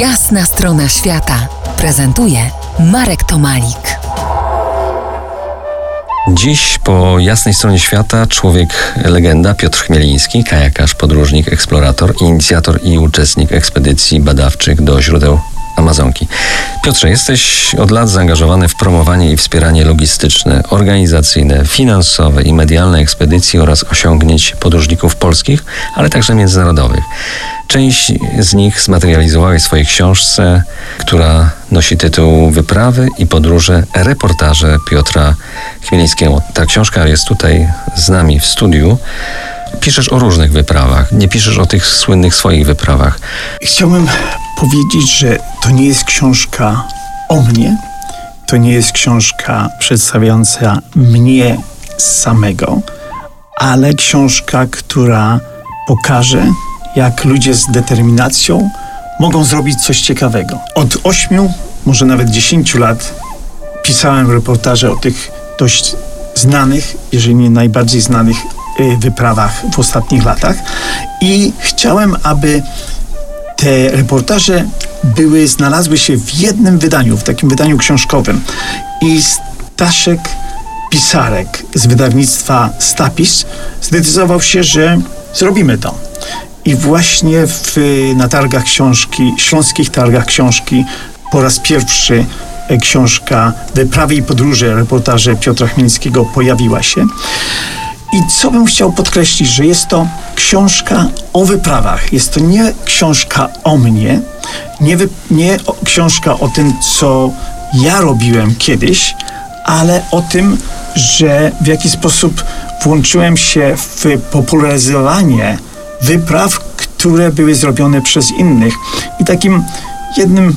Jasna strona świata prezentuje Marek Tomalik. Dziś po jasnej stronie świata człowiek legenda Piotr Chmieliński, kajakarz, podróżnik, eksplorator, inicjator i uczestnik ekspedycji badawczych do źródeł Amazonki. Piotrze, jesteś od lat zaangażowany w promowanie i wspieranie logistyczne, organizacyjne, finansowe i medialne ekspedycji oraz osiągnięć podróżników polskich, ale także międzynarodowych. Część z nich zmaterializowałeś w swojej książce, która nosi tytuł Wyprawy i podróże, reportaże Piotra Chmielińskiego. Ta książka jest tutaj z nami w studiu. Piszesz o różnych wyprawach, nie piszesz o tych słynnych swoich wyprawach. Chciałbym powiedzieć, że to nie jest książka o mnie, to nie jest książka przedstawiająca mnie samego, ale książka, która pokaże, jak ludzie z determinacją mogą zrobić coś ciekawego. Od ośmiu, może nawet dziesięciu lat pisałem reportaże o tych dość znanych, jeżeli nie najbardziej znanych y, wyprawach w ostatnich latach i chciałem, aby te reportaże były, znalazły się w jednym wydaniu, w takim wydaniu książkowym. I Staszek Pisarek z wydawnictwa Stapis zdecydował się, że zrobimy to. I właśnie w, na targach książki, śląskich targach książki po raz pierwszy e, książka Wyprawy i podróże, reportaże Piotra Chmielskiego pojawiła się. I co bym chciał podkreślić, że jest to książka o wyprawach. Jest to nie książka o mnie, nie, wy, nie o, książka o tym, co ja robiłem kiedyś, ale o tym, że w jaki sposób włączyłem się w popularyzowanie wypraw, które były zrobione przez innych. I takim jednym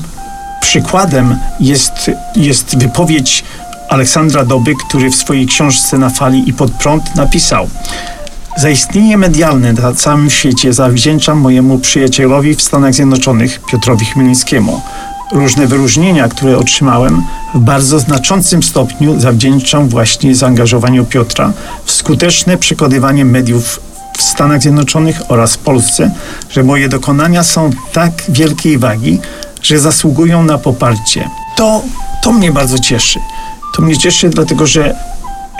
przykładem jest, jest wypowiedź Aleksandra Doby, który w swojej książce Na fali i pod prąd napisał Zaistnienie medialne na całym świecie zawdzięczam mojemu przyjacielowi w Stanach Zjednoczonych, Piotrowi Chmielnickiemu. Różne wyróżnienia, które otrzymałem, w bardzo znaczącym stopniu zawdzięczam właśnie zaangażowaniu Piotra w skuteczne przekonywanie mediów w Stanach Zjednoczonych oraz Polsce, że moje dokonania są tak wielkiej wagi, że zasługują na poparcie. To, to mnie bardzo cieszy. To mnie cieszy, dlatego że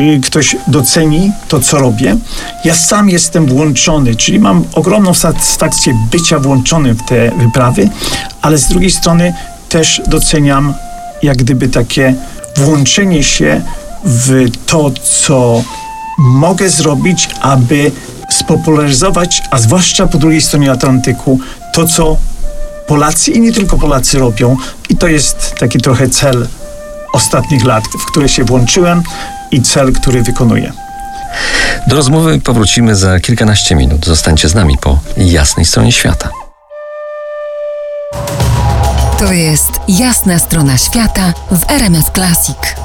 y, ktoś doceni to, co robię. Ja sam jestem włączony, czyli mam ogromną satysfakcję bycia włączonym w te wyprawy, ale z drugiej strony też doceniam jak gdyby takie włączenie się w to, co mogę zrobić, aby spopularyzować, a zwłaszcza po drugiej stronie Atlantyku, to, co Polacy i nie tylko Polacy robią. I to jest taki trochę cel ostatnich lat, w które się włączyłem i cel, który wykonuję. Do rozmowy powrócimy za kilkanaście minut. Zostańcie z nami po jasnej stronie świata. To jest jasna strona świata w RMS Classic.